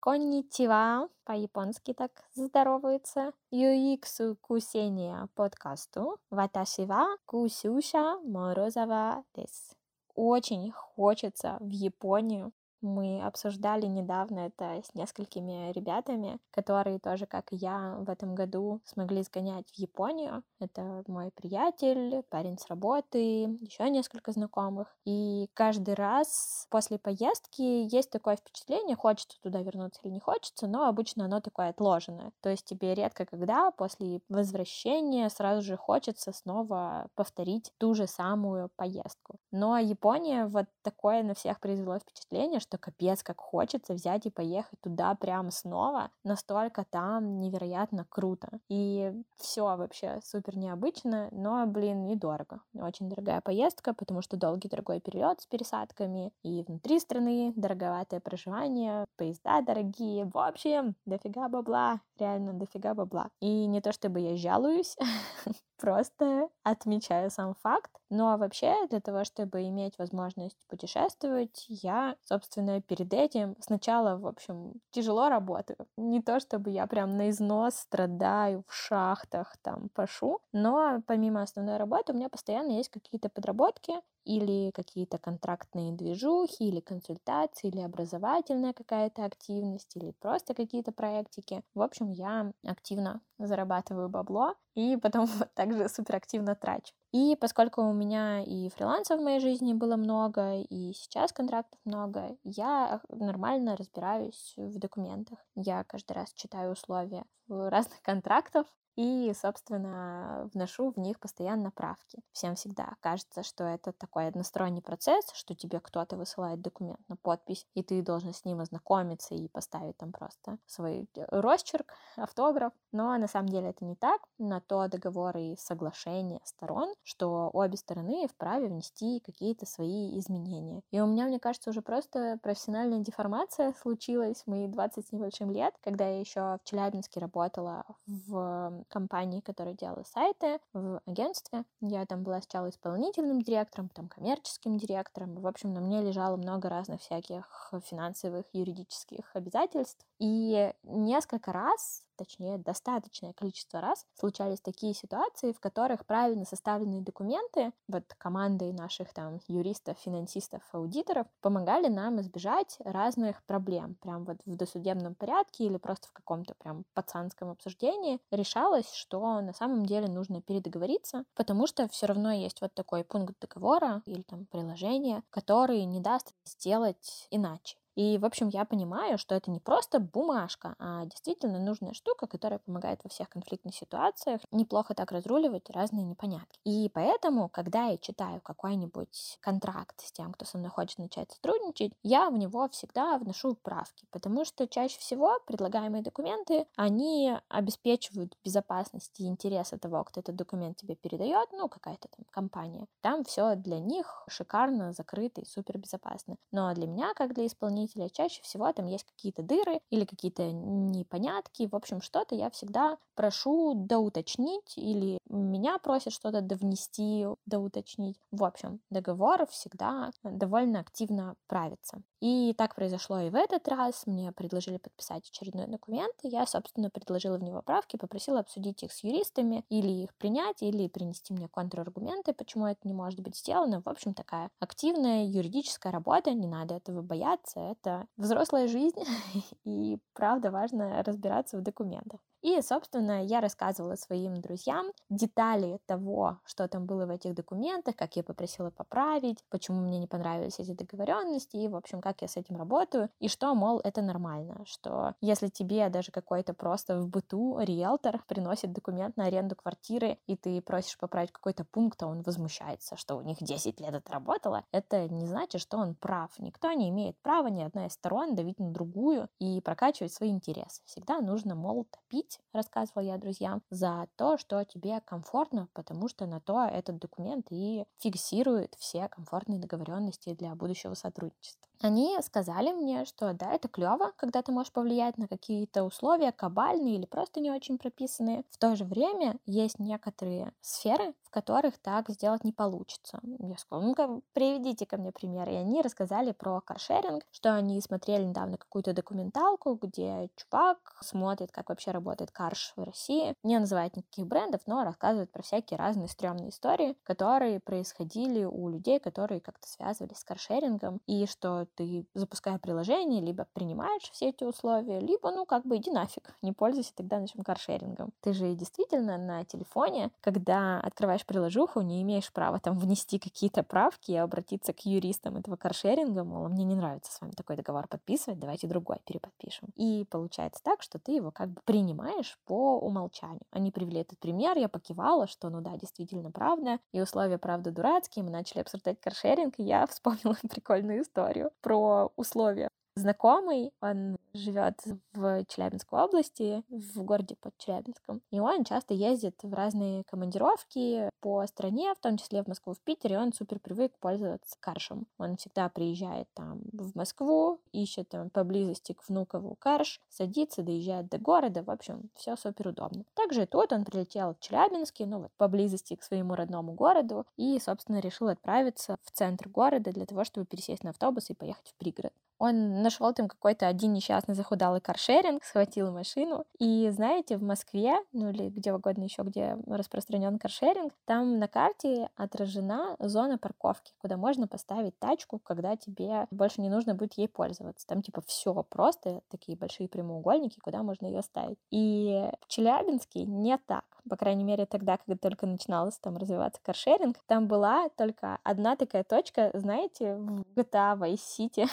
Конничева, по-японски так здороваются. UX кусения подкасту. Ваташива Кусюша Морозова дес. Очень хочется в Японию мы обсуждали недавно это с несколькими ребятами, которые тоже, как и я, в этом году смогли сгонять в Японию. Это мой приятель, парень с работы, еще несколько знакомых. И каждый раз после поездки есть такое впечатление, хочется туда вернуться или не хочется, но обычно оно такое отложенное. То есть тебе редко когда после возвращения сразу же хочется снова повторить ту же самую поездку. Но Япония вот такое на всех произвело впечатление, что капец как хочется взять и поехать туда прямо снова. Настолько там невероятно круто. И все вообще супер необычно, но, блин, и дорого. Очень дорогая поездка, потому что долгий дорогой перелет с пересадками, и внутри страны дороговатое проживание, поезда дорогие. В общем, дофига бабла, реально дофига бабла. И не то чтобы я жалуюсь, просто отмечаю сам факт. Ну а вообще, для того, чтобы иметь возможность путешествовать, я, собственно, перед этим сначала, в общем, тяжело работаю. Не то, чтобы я прям на износ страдаю в шахтах, там, пашу, но помимо основной работы у меня постоянно есть какие-то подработки, или какие-то контрактные движухи, или консультации, или образовательная какая-то активность, или просто какие-то проектики. В общем, я активно зарабатываю бабло и потом также суперактивно трачу. И поскольку у меня и фриланса в моей жизни было много, и сейчас контрактов много, я нормально разбираюсь в документах. Я каждый раз читаю условия разных контрактов, и, собственно, вношу в них постоянно правки. Всем всегда кажется, что это такой односторонний процесс, что тебе кто-то высылает документ на подпись, и ты должен с ним ознакомиться и поставить там просто свой э, росчерк, автограф. Но на самом деле это не так. На то договоры и соглашения сторон, что обе стороны вправе внести какие-то свои изменения. И у меня, мне кажется, уже просто профессиональная деформация случилась в мои 20 с небольшим лет, когда я еще в Челябинске работала в компании, которая делала сайты, в агентстве. Я там была сначала исполнительным директором, потом коммерческим директором. В общем, на мне лежало много разных всяких финансовых, юридических обязательств. И несколько раз точнее, достаточное количество раз случались такие ситуации, в которых правильно составленные документы, вот командой наших там юристов, финансистов, аудиторов, помогали нам избежать разных проблем. Прям вот в досудебном порядке или просто в каком-то прям пацанском обсуждении решалось, что на самом деле нужно передоговориться, потому что все равно есть вот такой пункт договора или там приложение, который не даст сделать иначе. И, в общем, я понимаю, что это не просто бумажка, а действительно нужная штука, которая помогает во всех конфликтных ситуациях неплохо так разруливать разные непонятки. И поэтому, когда я читаю какой-нибудь контракт с тем, кто со мной хочет начать сотрудничать, я в него всегда вношу правки, потому что чаще всего предлагаемые документы, они обеспечивают безопасность и интересы того, кто этот документ тебе передает, ну, какая-то там компания. Там все для них шикарно, закрыто и супер безопасно. Но для меня, как для исполнителя. Чаще всего там есть какие-то дыры или какие-то непонятки. В общем, что-то я всегда прошу доуточнить или меня просят что-то довнести, доуточнить. В общем, договор всегда довольно активно правится. И так произошло и в этот раз. Мне предложили подписать очередной документ, и я, собственно, предложила в него правки, попросила обсудить их с юристами, или их принять, или принести мне контраргументы, почему это не может быть сделано. В общем, такая активная юридическая работа, не надо этого бояться, это взрослая жизнь, и правда важно разбираться в документах. И, собственно, я рассказывала своим друзьям детали того, что там было в этих документах, как я попросила поправить, почему мне не понравились эти договоренности, и, в общем, как я с этим работаю, и что, мол, это нормально, что если тебе даже какой-то просто в быту риэлтор приносит документ на аренду квартиры, и ты просишь поправить какой-то пункт, а он возмущается, что у них 10 лет отработало, это не значит, что он прав. Никто не имеет права, ни одна из сторон давить на другую и прокачивать свои интересы. Всегда нужно, мол, топить платить, рассказывала я друзьям, за то, что тебе комфортно, потому что на то этот документ и фиксирует все комфортные договоренности для будущего сотрудничества. Они сказали мне, что да, это клево, когда ты можешь повлиять на какие-то условия кабальные или просто не очень прописанные. В то же время есть некоторые сферы, в которых так сделать не получится. Я сказала, ну-ка, приведите ко мне пример. И они рассказали про каршеринг, что они смотрели недавно какую-то документалку, где чувак смотрит, как вообще работает карш в России. Не называет никаких брендов, но рассказывает про всякие разные стрёмные истории, которые происходили у людей, которые как-то связывались с каршерингом, и что ты, запуская приложение, либо принимаешь все эти условия, либо, ну, как бы иди нафиг, не пользуйся тогда нашим каршерингом. Ты же действительно на телефоне, когда открываешь приложуху, не имеешь права там внести какие-то правки и обратиться к юристам этого каршеринга, мол, мне не нравится с вами такой договор подписывать, давайте другой переподпишем. И получается так, что ты его как бы принимаешь по умолчанию. Они привели этот пример, я покивала, что ну да, действительно правда, и условия правда дурацкие, мы начали обсуждать каршеринг, и я вспомнила прикольную историю про условия знакомый, он живет в Челябинской области, в городе под Челябинском, и он часто ездит в разные командировки по стране, в том числе в Москву, в Питер, и он супер привык пользоваться каршем. Он всегда приезжает там в Москву, ищет там поблизости к Внукову карш, садится, доезжает до города, в общем, все супер удобно. Также тут он прилетел в Челябинске, ну вот поблизости к своему родному городу, и, собственно, решил отправиться в центр города для того, чтобы пересесть на автобус и поехать в пригород. Он нашел там какой-то один несчастный захудалый каршеринг, схватил машину. И знаете, в Москве, ну или где угодно еще, где распространен каршеринг, там на карте отражена зона парковки, куда можно поставить тачку, когда тебе больше не нужно будет ей пользоваться. Там типа все просто, такие большие прямоугольники, куда можно ее ставить. И в Челябинске не так. По крайней мере, тогда, когда только начиналось там развиваться каршеринг, там была только одна такая точка, знаете, в GTA Vice City,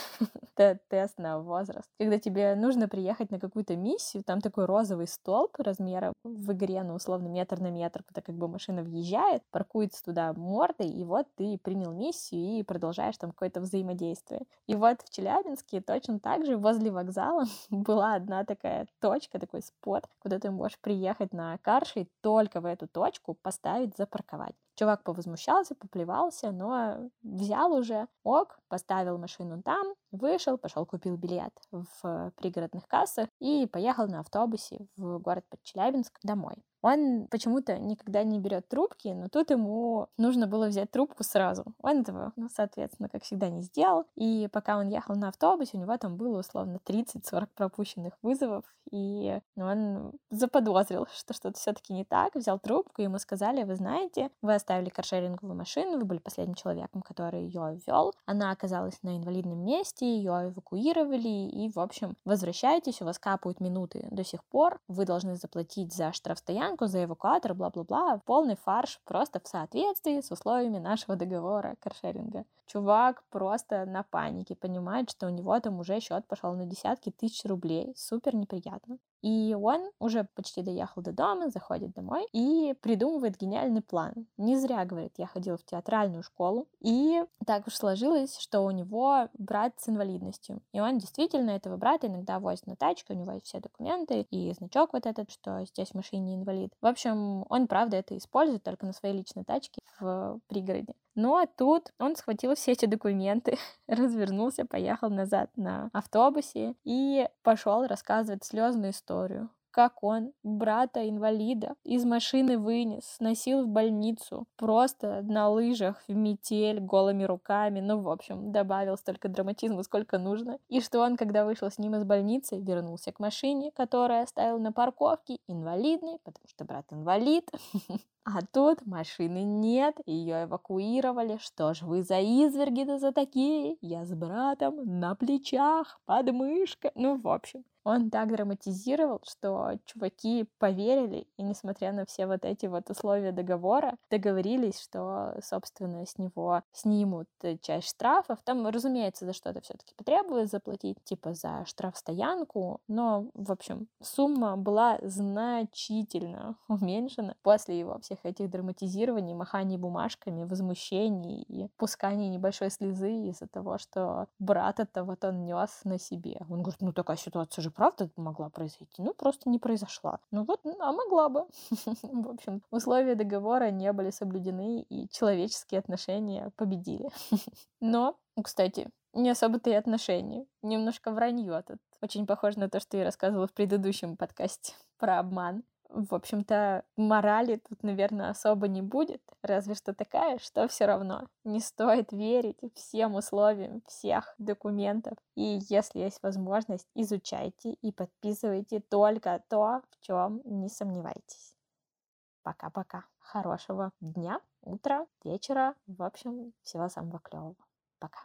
тест на возраст. Когда тебе нужно приехать на какую-то миссию, там такой розовый столб размера в игре, ну, условно, метр на метр, куда как бы машина въезжает, паркуется туда мордой, и вот ты принял миссию и продолжаешь там какое-то взаимодействие. И вот в Челябинске точно так же возле вокзала была одна такая точка, такой спот, куда ты можешь приехать на карше и только в эту точку поставить, запарковать. Чувак повозмущался, поплевался, но взял уже, ок, поставил машину там, вышел, пошел купил билет в пригородных кассах и поехал на автобусе в город под Челябинск домой. Он почему-то никогда не берет трубки, но тут ему нужно было взять трубку сразу. Он этого, ну, соответственно, как всегда, не сделал. И пока он ехал на автобусе, у него там было условно 30-40 пропущенных вызовов, и он заподозрил, что что-то все-таки не так, взял трубку, ему сказали, вы знаете, вы оставили каршеринговую машину, вы были последним человеком, который ее вел, она оказалась на инвалидном месте, ее эвакуировали, и, в общем, возвращайтесь, у вас капают минуты до сих пор, вы должны заплатить за штрафстоянку, стоянку, за эвакуатор, бла-бла-бла, полный фарш, просто в соответствии с условиями нашего договора каршеринга. Чувак просто на панике, понимает, что у него там уже счет пошел на десятки тысяч рублей, супер неприятно. И он уже почти доехал до дома, заходит домой и придумывает гениальный план. Не зря, говорит, я ходила в театральную школу, и так уж сложилось, что у него брат с инвалидностью. И он действительно этого брата иногда возит на тачке, у него есть все документы, и значок вот этот, что здесь в машине инвалид. В общем, он, правда, это использует только на своей личной тачке в пригороде. Ну а тут он схватил все эти документы, развернулся, поехал назад на автобусе и пошел рассказывать слезную историю как он брата-инвалида из машины вынес, носил в больницу, просто на лыжах в метель, голыми руками, ну, в общем, добавил столько драматизма, сколько нужно. И что он, когда вышел с ним из больницы, вернулся к машине, которую оставил на парковке, инвалидный, потому что брат инвалид. А тут машины нет, ее эвакуировали. Что ж вы за изверги-то за такие? Я с братом на плечах, под мышкой. Ну, в общем, он так драматизировал, что чуваки поверили, и несмотря на все вот эти вот условия договора, договорились, что, собственно, с него снимут часть штрафов. Там, разумеется, за что-то все-таки потребовалось заплатить, типа за штрафстоянку, но, в общем, сумма была значительно уменьшена после его всех этих драматизирований, маханий бумажками, возмущений и пусканий небольшой слезы из-за того, что брата-то вот он нес на себе. Он говорит, ну такая ситуация же правда могла произойти? Ну, просто не произошла. Ну вот, а могла бы. В общем, условия договора не были соблюдены, и человеческие отношения победили. Но, кстати, не особо-то и отношения. Немножко вранье тут. Очень похоже на то, что я рассказывала в предыдущем подкасте про обман. В общем-то, морали тут, наверное, особо не будет, разве что такая, что все равно не стоит верить всем условиям всех документов. И если есть возможность, изучайте и подписывайте только то, в чем не сомневайтесь. Пока-пока. Хорошего дня, утра, вечера. В общем, всего самого клевого. Пока.